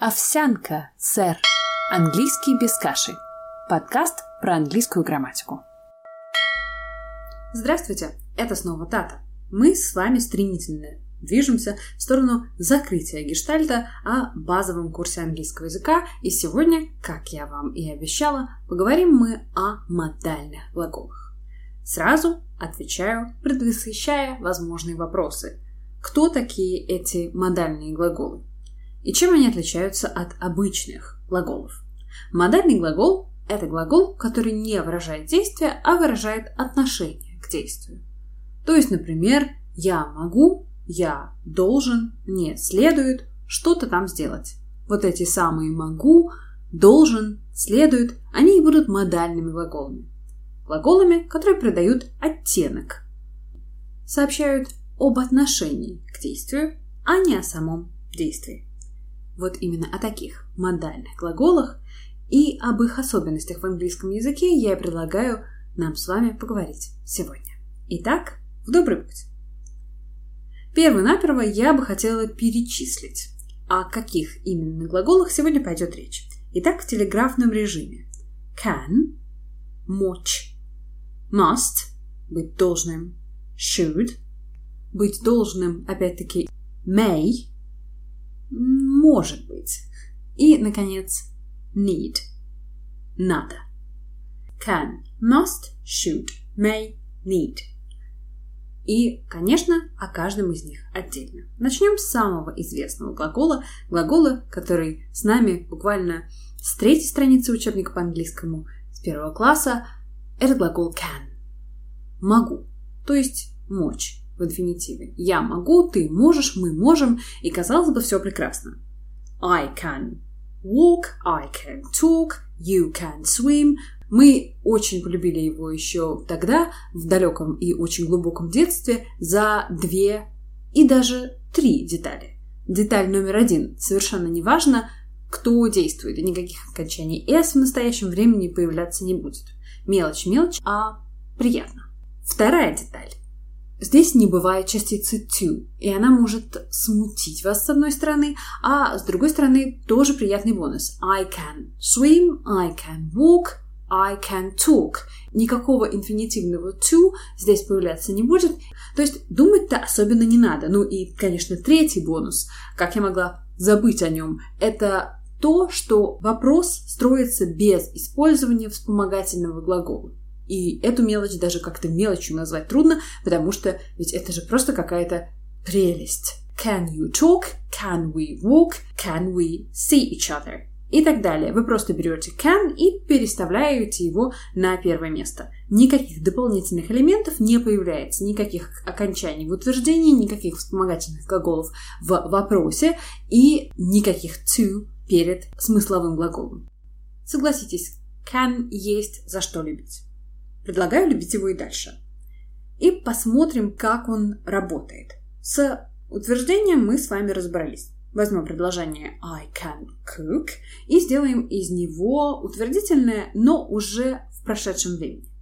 Овсянка, сэр. Английский без каши. Подкаст про английскую грамматику. Здравствуйте, это снова Тата. Мы с вами стремительно движемся в сторону закрытия гештальта о базовом курсе английского языка, и сегодня, как я вам и обещала, поговорим мы о модальных глаголах. Сразу отвечаю, предвосхищая возможные вопросы. Кто такие эти модальные глаголы? И чем они отличаются от обычных глаголов? Модальный глагол – это глагол, который не выражает действие, а выражает отношение к действию. То есть, например, я могу, я должен, мне следует что-то там сделать. Вот эти самые могу, должен, следует, они и будут модальными глаголами. Глаголами, которые придают оттенок. Сообщают об отношении к действию, а не о самом действии. Вот именно о таких модальных глаголах и об их особенностях в английском языке я и предлагаю нам с вами поговорить сегодня. Итак, в добрый путь! Первый-наперво я бы хотела перечислить, о каких именно глаголах сегодня пойдет речь. Итак, в телеграфном режиме. Can – мочь. Must – быть должным. Should – быть должным, опять-таки, may может быть. И, наконец, need. Надо. Can, must, should, may, need. И, конечно, о каждом из них отдельно. Начнем с самого известного глагола, глагола, который с нами буквально с третьей страницы учебника по английскому, с первого класса. Это глагол can. Могу, то есть мочь в инфинитиве. Я могу, ты можешь, мы можем, и казалось бы, все прекрасно. I can walk, I can talk, you can swim. Мы очень полюбили его еще тогда, в далеком и очень глубоком детстве, за две и даже три детали. Деталь номер один. Совершенно не важно, кто действует, и никаких окончаний «s» в настоящем времени появляться не будет. Мелочь-мелочь, а приятно. Вторая деталь. Здесь не бывает частицы to, и она может смутить вас с одной стороны, а с другой стороны тоже приятный бонус. I can swim, I can walk, I can talk. Никакого инфинитивного to здесь появляться не будет. То есть думать-то особенно не надо. Ну и, конечно, третий бонус, как я могла забыть о нем, это то, что вопрос строится без использования вспомогательного глагола. И эту мелочь даже как-то мелочью назвать трудно, потому что ведь это же просто какая-то прелесть. Can you talk? Can we walk? Can we see each other? И так далее. Вы просто берете can и переставляете его на первое место. Никаких дополнительных элементов не появляется, никаких окончаний в утверждении, никаких вспомогательных глаголов в вопросе и никаких to перед смысловым глаголом. Согласитесь, can есть за что любить. Предлагаю любить его и дальше. И посмотрим, как он работает. С утверждением мы с вами разобрались. Возьмем предложение I can cook и сделаем из него утвердительное, но уже в прошедшем времени.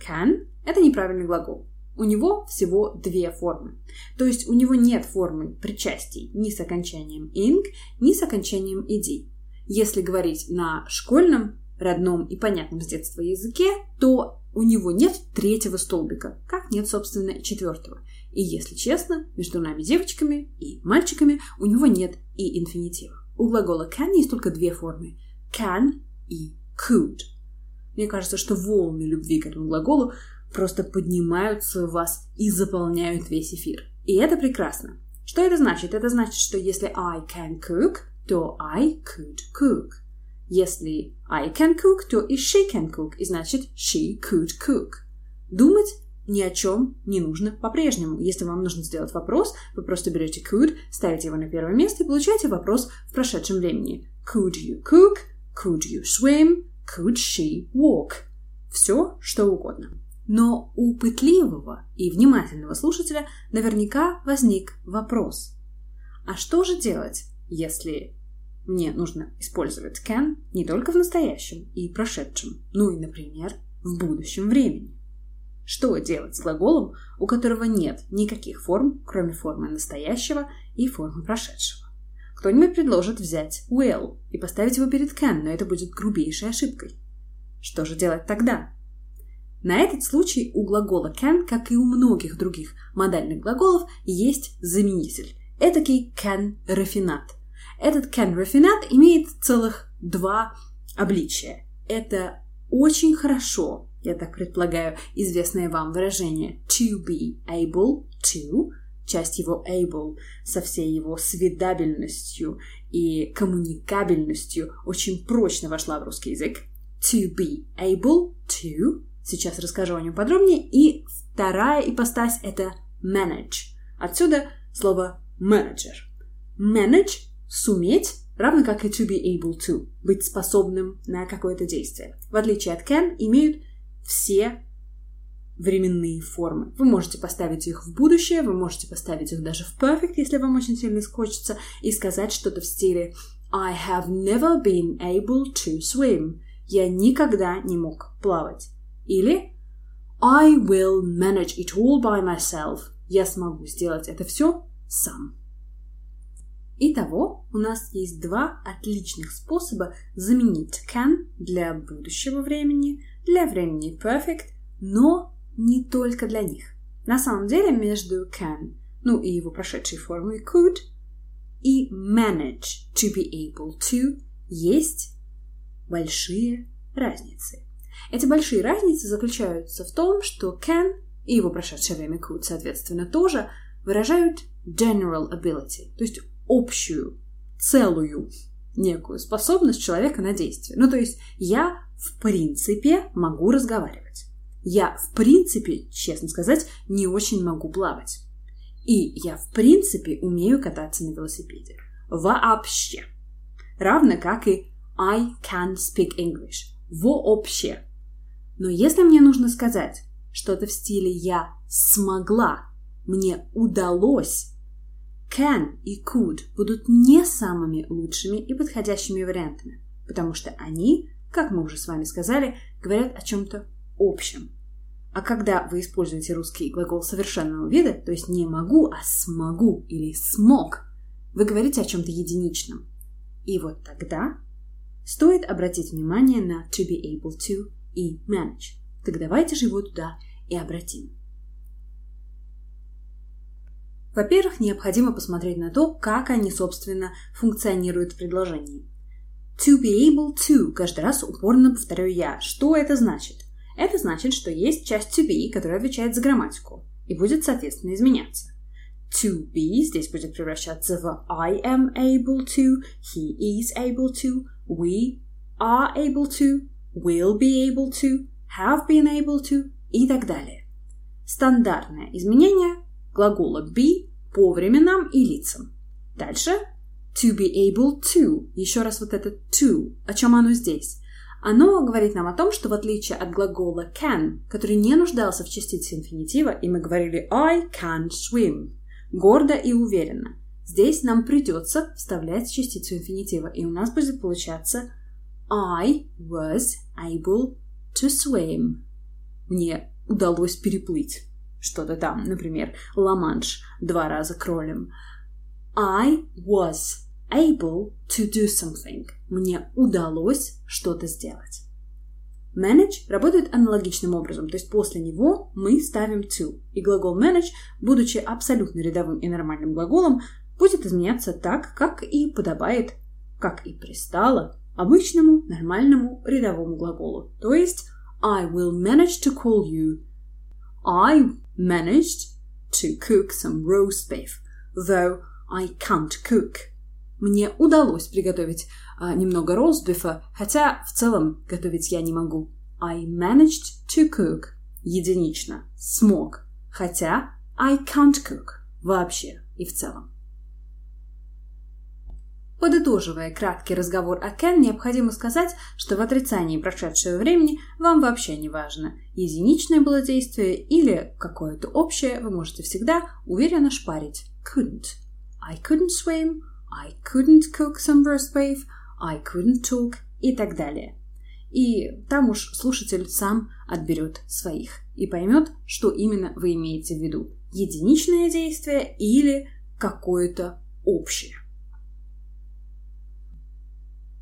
Can – это неправильный глагол. У него всего две формы. То есть у него нет формы причастий ни с окончанием ing, ни с окончанием ed. Если говорить на школьном родном и понятном с детства языке, то у него нет третьего столбика, как нет, собственно, и четвертого. И если честно, между нами девочками и мальчиками у него нет и инфинитива. У глагола can есть только две формы – can и could. Мне кажется, что волны любви к этому глаголу просто поднимаются в вас и заполняют весь эфир. И это прекрасно. Что это значит? Это значит, что если I can cook, то I could cook. Если I can cook, то и she can cook, и значит she could cook. Думать ни о чем не нужно по-прежнему. Если вам нужно сделать вопрос, вы просто берете could, ставите его на первое место и получаете вопрос в прошедшем времени. Could you cook? Could you swim? Could she walk? Все, что угодно. Но у пытливого и внимательного слушателя наверняка возник вопрос. А что же делать, если мне нужно использовать can не только в настоящем и прошедшем, но и, например, в будущем времени. Что делать с глаголом, у которого нет никаких форм, кроме формы настоящего и формы прошедшего? Кто-нибудь предложит взять will и поставить его перед can, но это будет грубейшей ошибкой. Что же делать тогда? На этот случай у глагола can, как и у многих других модальных глаголов, есть заменитель. Этакий can рафинат. Этот can рафинат имеет целых два обличия. Это очень хорошо, я так предполагаю, известное вам выражение to be able to, часть его able со всей его свидабельностью и коммуникабельностью очень прочно вошла в русский язык. To be able to. Сейчас расскажу о нем подробнее. И вторая ипостась — это manage. Отсюда слово manager. Manage — суметь, равно как и to be able to, быть способным на какое-то действие. В отличие от can, имеют все временные формы. Вы можете поставить их в будущее, вы можете поставить их даже в perfect, если вам очень сильно хочется, и сказать что-то в стиле I have never been able to swim. Я никогда не мог плавать. Или I will manage it all by myself. Я смогу сделать это все сам. Итого, у нас есть два отличных способа заменить can для будущего времени, для времени perfect, но не только для них. На самом деле между can, ну и его прошедшей формой could, и manage to be able to есть большие разницы. Эти большие разницы заключаются в том, что can и его прошедшее время could, соответственно, тоже выражают general ability, то есть общую, целую некую способность человека на действие. Ну, то есть я в принципе могу разговаривать. Я, в принципе, честно сказать, не очень могу плавать. И я, в принципе, умею кататься на велосипеде. Вообще. Равно как и I can speak English. Вообще. Но если мне нужно сказать что-то в стиле «я смогла», «мне удалось», can и could будут не самыми лучшими и подходящими вариантами, потому что они, как мы уже с вами сказали, говорят о чем-то общем. А когда вы используете русский глагол совершенного вида, то есть не могу, а смогу или смог, вы говорите о чем-то единичном. И вот тогда стоит обратить внимание на to be able to и manage. Так давайте же его туда и обратим. Во-первых, необходимо посмотреть на то, как они, собственно, функционируют в предложении. To be able to каждый раз упорно повторяю я. Что это значит? Это значит, что есть часть to be, которая отвечает за грамматику, и будет, соответственно, изменяться. To be здесь будет превращаться в I am able to, he is able to, we are able to, will be able to, have been able to и так далее. Стандартное изменение глагола be по временам и лицам. Дальше to be able to. Еще раз вот это to. О чем оно здесь? Оно говорит нам о том, что в отличие от глагола can, который не нуждался в частице инфинитива, и мы говорили I can swim, гордо и уверенно, здесь нам придется вставлять частицу инфинитива, и у нас будет получаться I was able to swim. Мне удалось переплыть что-то там, например, Ла-Манш два раза кролем. I was able to do something. Мне удалось что-то сделать. Manage работает аналогичным образом, то есть после него мы ставим to. И глагол manage, будучи абсолютно рядовым и нормальным глаголом, будет изменяться так, как и подобает, как и пристало обычному нормальному рядовому глаголу. То есть I will manage to call you. I managed to cook some roast beef, though I can't cook. Мне удалось приготовить а, немного ростбифа, хотя в целом готовить я не могу. I managed to cook. Единично. Смог. Хотя I can't cook. Вообще и в целом. Подытоживая краткий разговор о Кен, необходимо сказать, что в отрицании прошедшего времени вам вообще не важно, единичное было действие или какое-то общее, вы можете всегда уверенно шпарить couldn't. I couldn't swim, I couldn't cook some roast beef, I couldn't talk и так далее. И там уж слушатель сам отберет своих и поймет, что именно вы имеете в виду. Единичное действие или какое-то общее.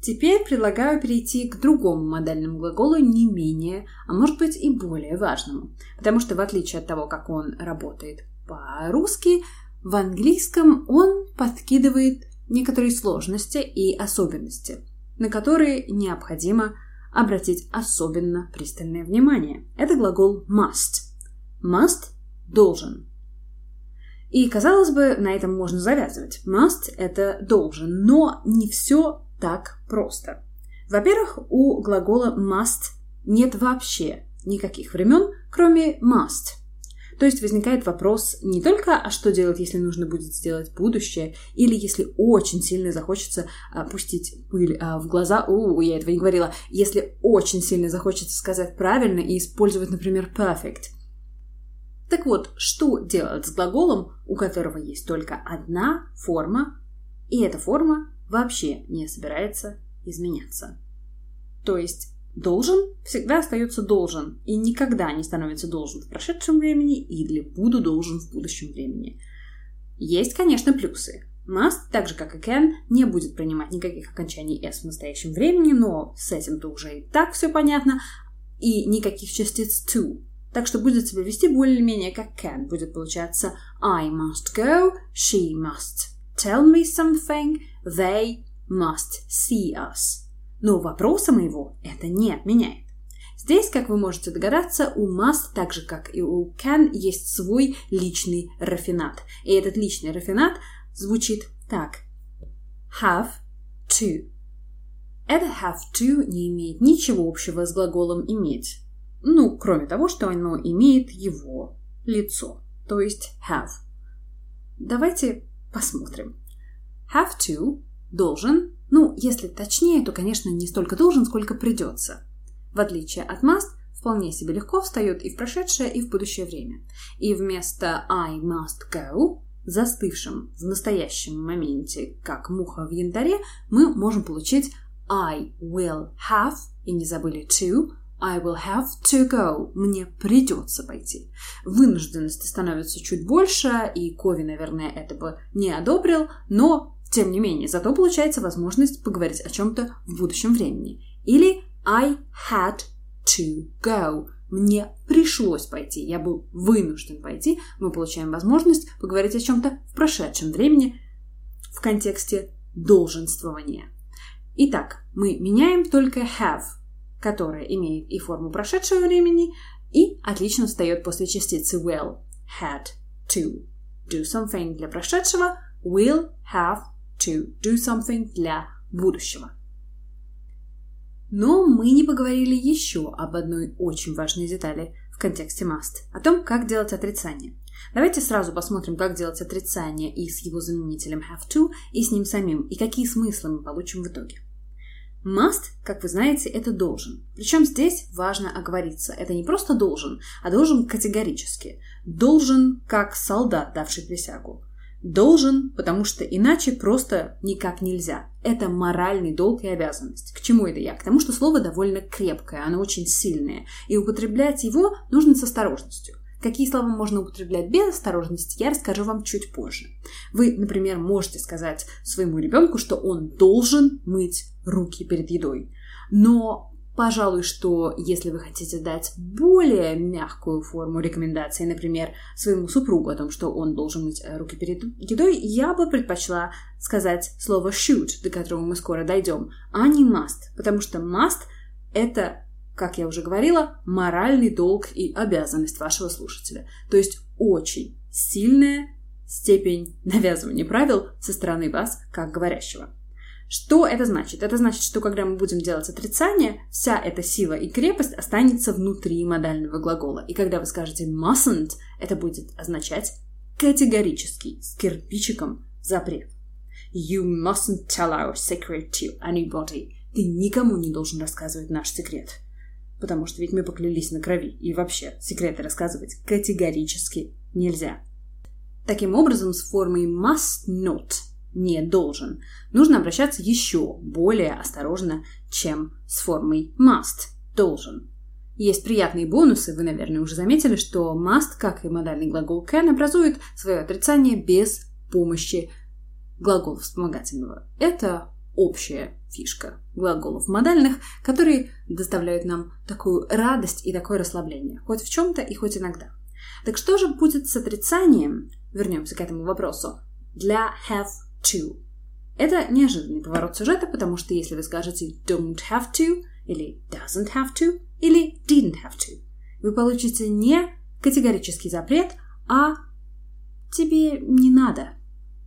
Теперь предлагаю перейти к другому модальному глаголу, не менее, а может быть и более важному. Потому что в отличие от того, как он работает по-русски, в английском он подкидывает некоторые сложности и особенности, на которые необходимо обратить особенно пристальное внимание. Это глагол must. Must – должен. И, казалось бы, на этом можно завязывать. Must – это должен, но не все так просто. Во-первых, у глагола must нет вообще никаких времен, кроме must. То есть возникает вопрос не только, а что делать, если нужно будет сделать будущее, или если очень сильно захочется а, пустить пыль а, в глаза, у, я этого не говорила, если очень сильно захочется сказать правильно и использовать, например, perfect. Так вот, что делать с глаголом, у которого есть только одна форма, и эта форма вообще не собирается изменяться. То есть должен всегда остается должен и никогда не становится должен в прошедшем времени или буду должен в будущем времени. Есть, конечно, плюсы. Must, так же как и can, не будет принимать никаких окончаний s в настоящем времени, но с этим-то уже и так все понятно, и никаких частиц to. Так что будет себя вести более-менее как can. Будет получаться I must go, she must tell me something, They must see us. Но вопроса моего это не отменяет. Здесь, как вы можете догадаться, у must, так же как и у can, есть свой личный рафинат. И этот личный рафинат звучит так. Have to. Это have to не имеет ничего общего с глаголом иметь. Ну, кроме того, что оно имеет его лицо, то есть have. Давайте посмотрим. Have to – должен. Ну, если точнее, то, конечно, не столько должен, сколько придется. В отличие от must, вполне себе легко встает и в прошедшее, и в будущее время. И вместо I must go, застывшим в настоящем моменте, как муха в янтаре, мы можем получить I will have, и не забыли to, I will have to go. Мне придется пойти. Вынужденности становится чуть больше, и Кови, наверное, это бы не одобрил, но тем не менее, зато получается возможность поговорить о чем-то в будущем времени. Или I had to go. Мне пришлось пойти, я был вынужден пойти. Мы получаем возможность поговорить о чем-то в прошедшем времени в контексте долженствования. Итак, мы меняем только have, которая имеет и форму прошедшего времени, и отлично встает после частицы will. Had to do something для прошедшего, will have to do something для будущего. Но мы не поговорили еще об одной очень важной детали в контексте must, о том, как делать отрицание. Давайте сразу посмотрим, как делать отрицание и с его заменителем have to, и с ним самим, и какие смыслы мы получим в итоге. Must, как вы знаете, это должен. Причем здесь важно оговориться. Это не просто должен, а должен категорически. Должен, как солдат, давший присягу. Должен, потому что иначе просто никак нельзя. Это моральный долг и обязанность. К чему это я? К тому, что слово довольно крепкое, оно очень сильное, и употреблять его нужно с осторожностью. Какие слова можно употреблять без осторожности, я расскажу вам чуть позже. Вы, например, можете сказать своему ребенку, что он должен мыть руки перед едой. Но Пожалуй, что если вы хотите дать более мягкую форму рекомендации, например, своему супругу о том, что он должен мыть руки перед едой, я бы предпочла сказать слово should, до которого мы скоро дойдем, а не must, потому что must — это, как я уже говорила, моральный долг и обязанность вашего слушателя. То есть очень сильная степень навязывания правил со стороны вас, как говорящего. Что это значит? Это значит, что когда мы будем делать отрицание, вся эта сила и крепость останется внутри модального глагола. И когда вы скажете mustn't, это будет означать категорический, с кирпичиком запрет. You mustn't tell our secret to anybody. Ты никому не должен рассказывать наш секрет. Потому что ведь мы поклялись на крови. И вообще, секреты рассказывать категорически нельзя. Таким образом, с формой must not не должен, нужно обращаться еще более осторожно, чем с формой must – должен. Есть приятные бонусы, вы, наверное, уже заметили, что must, как и модальный глагол can, образует свое отрицание без помощи глагола вспомогательного. Это общая фишка глаголов модальных, которые доставляют нам такую радость и такое расслабление, хоть в чем-то и хоть иногда. Так что же будет с отрицанием, вернемся к этому вопросу, для have to? Это неожиданный поворот сюжета, потому что если вы скажете don't have to, или doesn't have to, или didn't have to, вы получите не категорический запрет, а тебе не надо.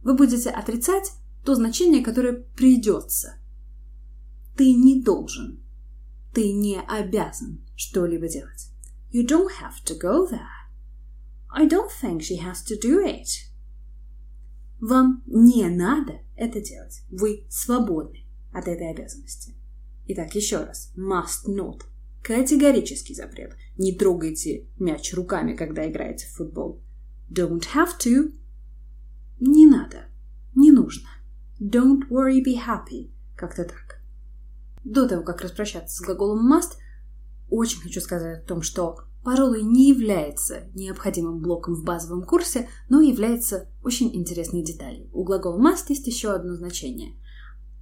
Вы будете отрицать то значение, которое придется. Ты не должен. Ты не обязан что-либо делать. You don't have to go there. I don't think she has to do it. Вам не надо это делать. Вы свободны от этой обязанности. Итак, еще раз. Must not. Категорический запрет. Не трогайте мяч руками, когда играете в футбол. Don't have to. Не надо. Не нужно. Don't worry, be happy. Как-то так. До того, как распрощаться с глаголом must, очень хочу сказать о том, что, пожалуй, не является необходимым блоком в базовом курсе, но является очень интересной деталью. У глагола must есть еще одно значение.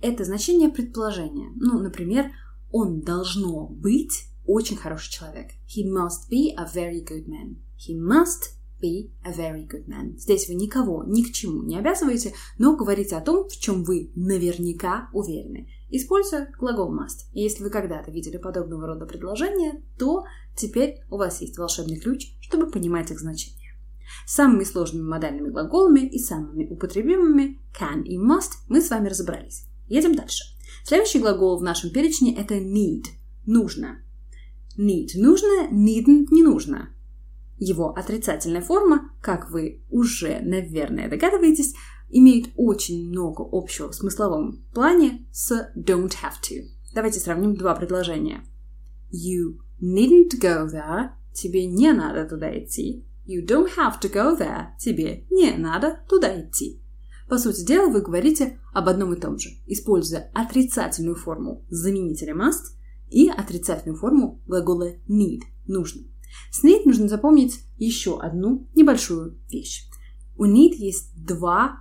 Это значение предположения. Ну, например, он должно быть очень хороший человек. He must be a very good man. He must be a very good man. Здесь вы никого ни к чему не обязываете, но говорите о том, в чем вы наверняка уверены, используя глагол must. И если вы когда-то видели подобного рода предложения, то теперь у вас есть волшебный ключ, чтобы понимать их значение. Самыми сложными модальными глаголами и самыми употребимыми can и must мы с вами разобрались. Едем дальше. Следующий глагол в нашем перечне это need – нужно. Need – нужно, needn't – не нужно. Его отрицательная форма, как вы уже, наверное, догадываетесь, имеет очень много общего в смысловом плане с don't have to. Давайте сравним два предложения. You needn't go there. Тебе не надо туда идти. You don't have to go there. Тебе не надо туда идти. По сути дела, вы говорите об одном и том же, используя отрицательную форму заменителя must и отрицательную форму глагола need – нужно. С need нужно запомнить еще одну небольшую вещь. У need есть два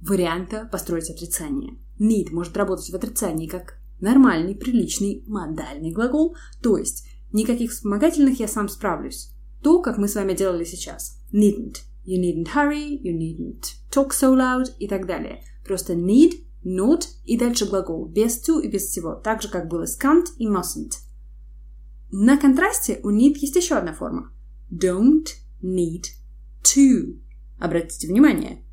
варианта построить отрицание. Need может работать в отрицании как нормальный, приличный модальный глагол, то есть никаких вспомогательных я сам справлюсь. То, как мы с вами делали сейчас. Needn't. You needn't hurry, you needn't talk so loud и так далее. Просто need, not и дальше глагол. Без to и без всего. Так же, как было с can't и mustn't. На контрасте у need есть еще одна форма. Don't need to. Обратите внимание,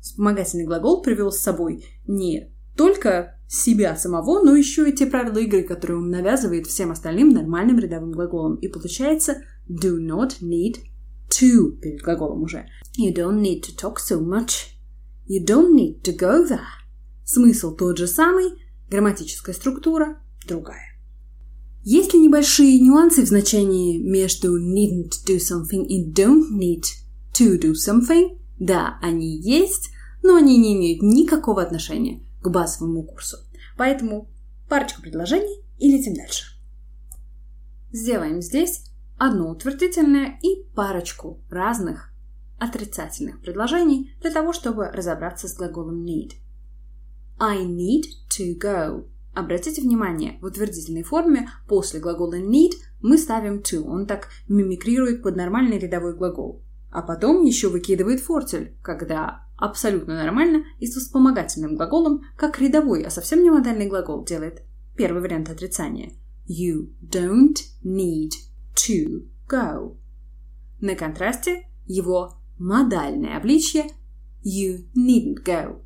вспомогательный глагол привел с собой не только себя самого, но еще и те правила игры, которые он навязывает всем остальным нормальным рядовым глаголом. И получается do not need to перед глаголом уже. You don't need to talk so much. You don't need to go there. Смысл тот же самый, грамматическая структура другая. Есть ли небольшие нюансы в значении между needn't do something и don't need to do something? Да, они есть, но они не имеют никакого отношения к базовому курсу. Поэтому парочку предложений и летим дальше. Сделаем здесь одно утвердительное и парочку разных отрицательных предложений для того, чтобы разобраться с глаголом need. I need to go. Обратите внимание, в утвердительной форме после глагола need мы ставим to. Он так мимикрирует под нормальный рядовой глагол. А потом еще выкидывает фортель, когда абсолютно нормально и с вспомогательным глаголом, как рядовой, а совсем не модальный глагол делает первый вариант отрицания. You don't need to go. На контрасте его модальное обличье You needn't go.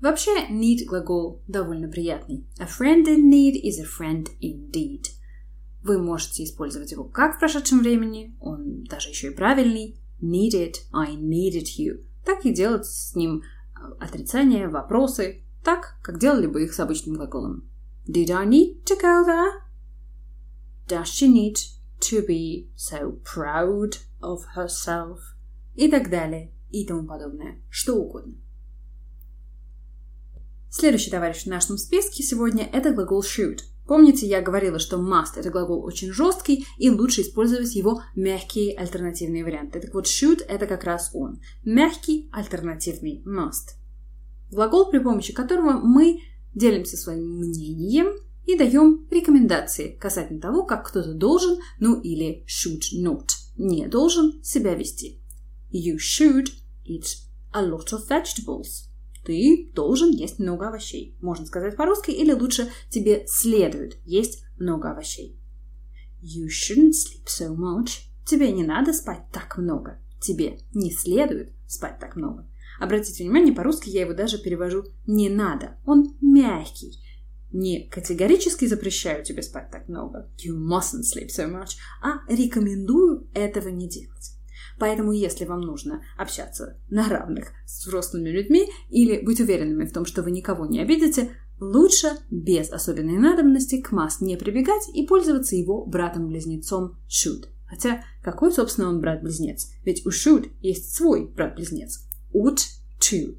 Вообще, need глагол довольно приятный. A friend in need is a friend indeed. Вы можете использовать его как в прошедшем времени, он даже еще и правильный. Needed, I needed you. Так и делать с ним э, отрицания, вопросы, так, как делали бы их с обычным глаголом. Did I need to go there? Does she need to be so proud of herself? И так далее, и тому подобное. Что угодно. Следующий товарищ в нашем списке сегодня – это глагол shoot. Помните, я говорила, что must – это глагол очень жесткий, и лучше использовать его мягкие альтернативные варианты. Так вот, shoot – это как раз он. Мягкий альтернативный must. Глагол, при помощи которого мы делимся своим мнением и даем рекомендации касательно того, как кто-то должен, ну или should not, не должен себя вести. You should eat a lot of vegetables. Ты должен есть много овощей. Можно сказать по-русски, или лучше тебе следует есть много овощей. You shouldn't sleep so much. Тебе не надо спать так много. Тебе не следует спать так много. Обратите внимание, по-русски я его даже перевожу «не надо». Он мягкий. Не категорически запрещаю тебе спать так много. You mustn't sleep so much. А рекомендую этого не делать. Поэтому, если вам нужно общаться на равных с взрослыми людьми или быть уверенными в том, что вы никого не обидите, лучше без особенной надобности к Must не прибегать и пользоваться его братом-близнецом should. Хотя, какой, собственно, он брат-близнец? Ведь у should есть свой брат-близнец ought to.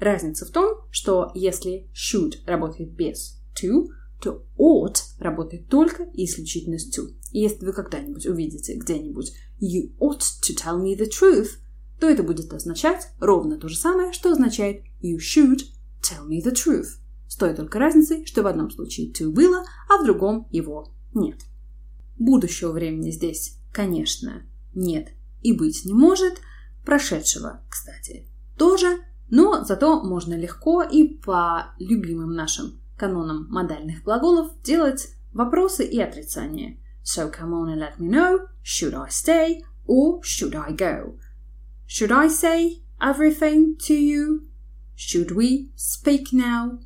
Разница в том, что если should работает без to, то ought работает только и исключительно с to. И если вы когда-нибудь увидите где-нибудь you ought to tell me the truth, то это будет означать ровно то же самое, что означает you should tell me the truth. С той только разницей, что в одном случае to было, а в другом его нет. Будущего времени здесь, конечно, нет и быть не может – Прошедшего, кстати, тоже, но зато можно легко и по любимым нашим канонам модальных глаголов делать вопросы и отрицания. So come on and let me know, should I stay or should I go? Should I say everything to you? Should we speak now?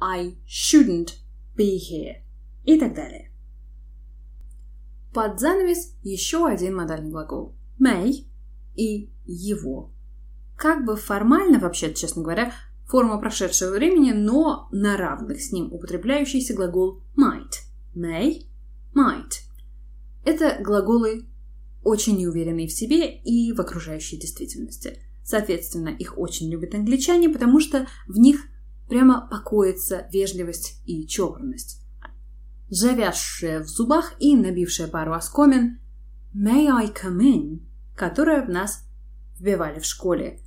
I shouldn't be here. И так далее. Под занавес еще один модальный глагол. May и его. Как бы формально, вообще, честно говоря, форма прошедшего времени, но на равных с ним употребляющийся глагол might. May, might. Это глаголы очень неуверенные в себе и в окружающей действительности. Соответственно, их очень любят англичане, потому что в них прямо покоится вежливость и чопорность. Завязшая в зубах и набившая пару оскомин «May I come in?» которое в нас вбивали в школе.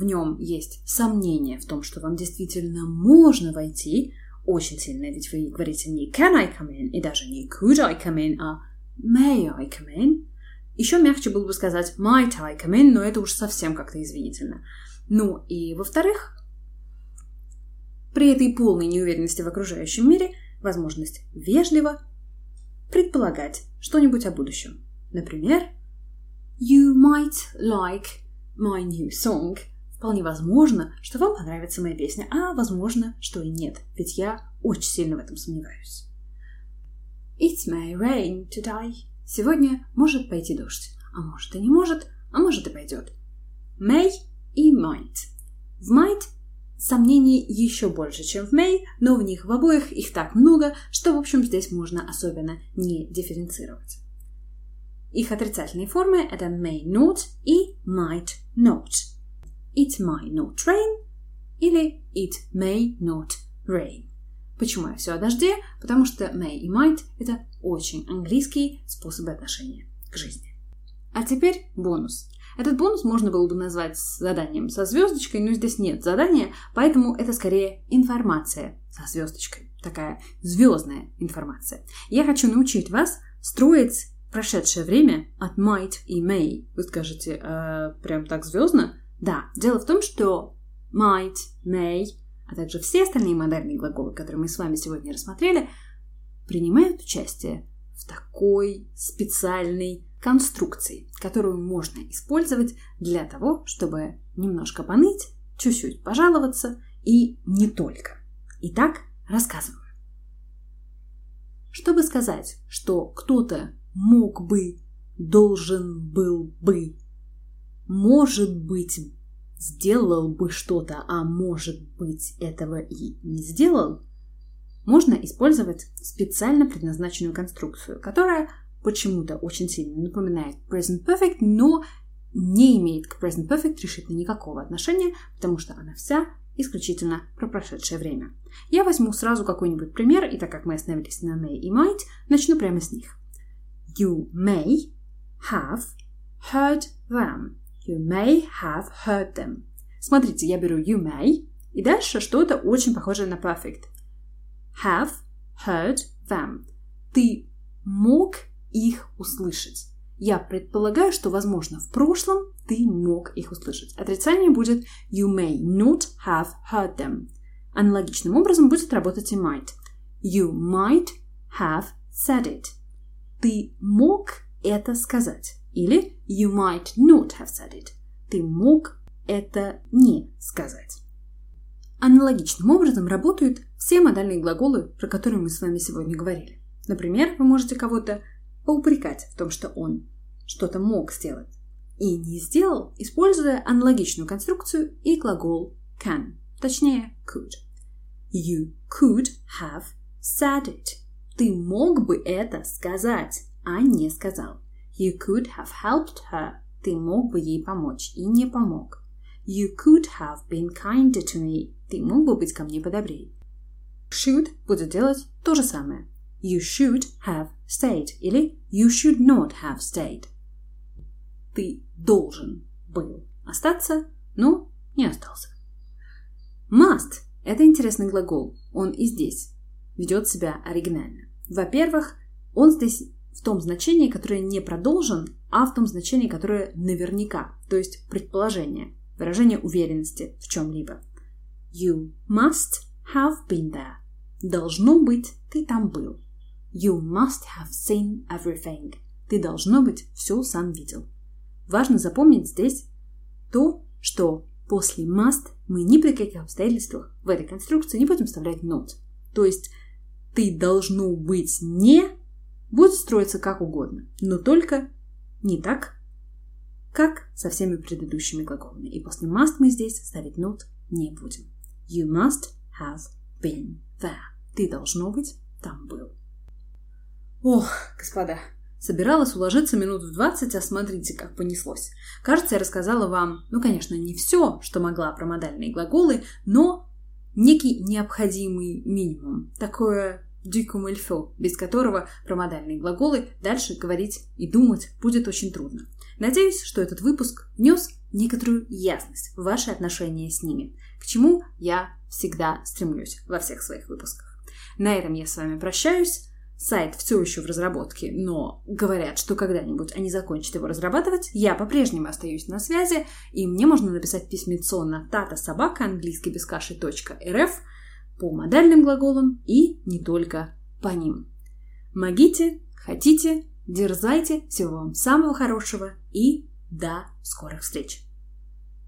В нем есть сомнение в том, что вам действительно можно войти, очень сильно, ведь вы говорите не can I come in, и даже не could I come in, а may I come in. Еще мягче было бы сказать might I come in, но это уж совсем как-то извинительно. Ну и во-вторых, при этой полной неуверенности в окружающем мире возможность вежливо предполагать что-нибудь о будущем. Например, You might like my new song. Вполне возможно, что вам понравится моя песня, а возможно, что и нет, ведь я очень сильно в этом сомневаюсь. It may rain today. Сегодня может пойти дождь, а может и не может, а может и пойдет. May и might. В might сомнений еще больше, чем в may, но в них в обоих их так много, что, в общем, здесь можно особенно не дифференцировать. Их отрицательные формы – это may not и might not. It might not rain или it may not rain. Почему я все о дожде? Потому что may и might – это очень английские способы отношения к жизни. А теперь бонус. Этот бонус можно было бы назвать заданием со звездочкой, но здесь нет задания, поэтому это скорее информация со звездочкой. Такая звездная информация. Я хочу научить вас строить прошедшее время от might и may. Вы скажете, э, прям так звездно? Да, дело в том, что might, may, а также все остальные модальные глаголы, которые мы с вами сегодня рассмотрели, принимают участие в такой специальной конструкции, которую можно использовать для того, чтобы немножко поныть, чуть-чуть пожаловаться и не только. Итак, рассказываю. Чтобы сказать, что кто-то мог бы, должен был бы, может быть, сделал бы что-то, а может быть, этого и не сделал, можно использовать специально предназначенную конструкцию, которая почему-то очень сильно напоминает present perfect, но не имеет к present perfect решительно никакого отношения, потому что она вся исключительно про прошедшее время. Я возьму сразу какой-нибудь пример, и так как мы остановились на may и might, начну прямо с них. You may have heard them. You may have heard them. Смотрите, я беру you may, и дальше что-то очень похожее на perfect. Have heard them. Ты мог их услышать. Я предполагаю, что, возможно, в прошлом ты мог их услышать. Отрицание будет you may not have heard them. Аналогичным образом будет работать и might. You might have said it. Ты мог это сказать. Или you might not have said it. Ты мог это не сказать. Аналогичным образом работают все модальные глаголы, про которые мы с вами сегодня говорили. Например, вы можете кого-то поупрекать в том, что он что-то мог сделать и не сделал, используя аналогичную конструкцию и глагол can, точнее could. You could have said it. Ты мог бы это сказать, а не сказал. You could have helped her. Ты мог бы ей помочь и не помог. You could have been kinder to me. Ты мог бы быть ко мне подобрее. Should будет делать то же самое. You should have stayed или you should not have stayed. Ты должен был остаться, но не остался. Must – это интересный глагол. Он и здесь ведет себя оригинально. Во-первых, он здесь в том значении, которое не продолжен, а в том значении, которое наверняка, то есть предположение, выражение уверенности в чем-либо. You must have been there. Должно быть, ты там был. You must have seen everything. Ты, должно быть, все сам видел. Важно запомнить здесь то, что после must мы ни при каких обстоятельствах в этой конструкции не будем вставлять not. То есть ты должно быть не будет строиться как угодно, но только не так, как со всеми предыдущими глаголами. И после must мы здесь ставить not не будем. You must have been there. Ты, должно быть, там был. Ох, господа, собиралась уложиться минут в двадцать, а смотрите, как понеслось. Кажется, я рассказала вам, ну, конечно, не все, что могла про модальные глаголы, но некий необходимый минимум. Такое дюкум эльфо, без которого про модальные глаголы дальше говорить и думать будет очень трудно. Надеюсь, что этот выпуск внес некоторую ясность в ваши отношения с ними, к чему я всегда стремлюсь во всех своих выпусках. На этом я с вами прощаюсь. Сайт все еще в разработке, но говорят, что когда-нибудь они закончат его разрабатывать. Я по-прежнему остаюсь на связи, и мне можно написать письмецо на татасобака английский без каши .рф по модальным глаголам и не только по ним. Могите, хотите, дерзайте, всего вам самого хорошего и до скорых встреч!